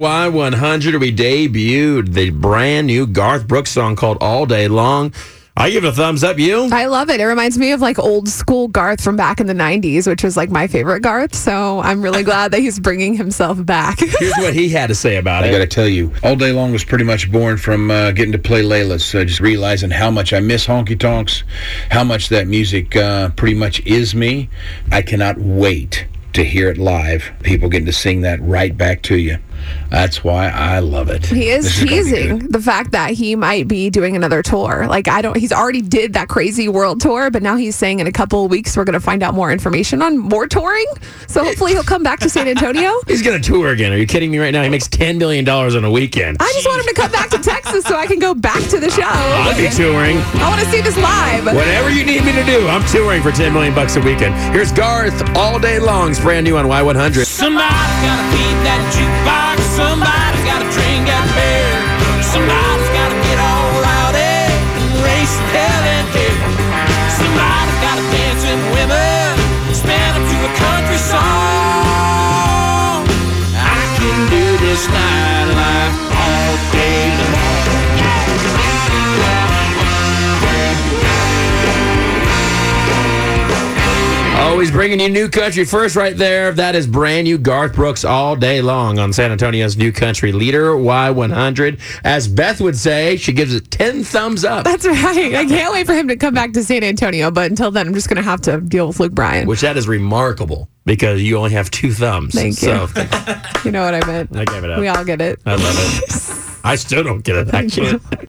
Y100, we debuted the brand new Garth Brooks song called All Day Long. I give it a thumbs up. You? I love it. It reminds me of like old school Garth from back in the 90s, which was like my favorite Garth. So I'm really glad that he's bringing himself back. Here's what he had to say about it, I got to tell you, all day long was pretty much born from uh, getting to play Layla's. So just realizing how much I miss honky tonks, how much that music uh, pretty much is me. I cannot wait to hear it live. People getting to sing that right back to you. That's why I love it. He is This teasing good. the fact that he might be doing another tour. Like I don't he's already did that crazy world tour, but now he's saying in a couple of weeks we're going to find out more information on more touring. So hopefully he'll come back to San Antonio. He's going to tour again. Are you kidding me right now? He makes $10 million in a weekend. I just want him to come back to Texas so I can go back to the show. I'll be touring. I want to see this live. Whatever you need me to do, I'm touring for 10 million bucks a weekend. Here's Garth All Day Long. It's brand new on Y100. Somebody's gotta feed that jukebox. Somebody's gotta drink that beer. Somebody's gotta get all rowdy and race to hell and dear. Somebody's gotta dance with women, spin them to a country song. I can do this nightlife Always bringing you new country first, right there. That is brand new Garth Brooks all day long on San Antonio's new country leader, Y100. As Beth would say, she gives it 10 thumbs up, That's right. I can't wait for him to come back to San Antonio, but until then I'm just going to have to deal with Luke Bryan. which that is remarkable because you only have two thumbs. Thank you. So You know what I meant. I gave it up. We all get it. I love it. I still don't get it. I can't.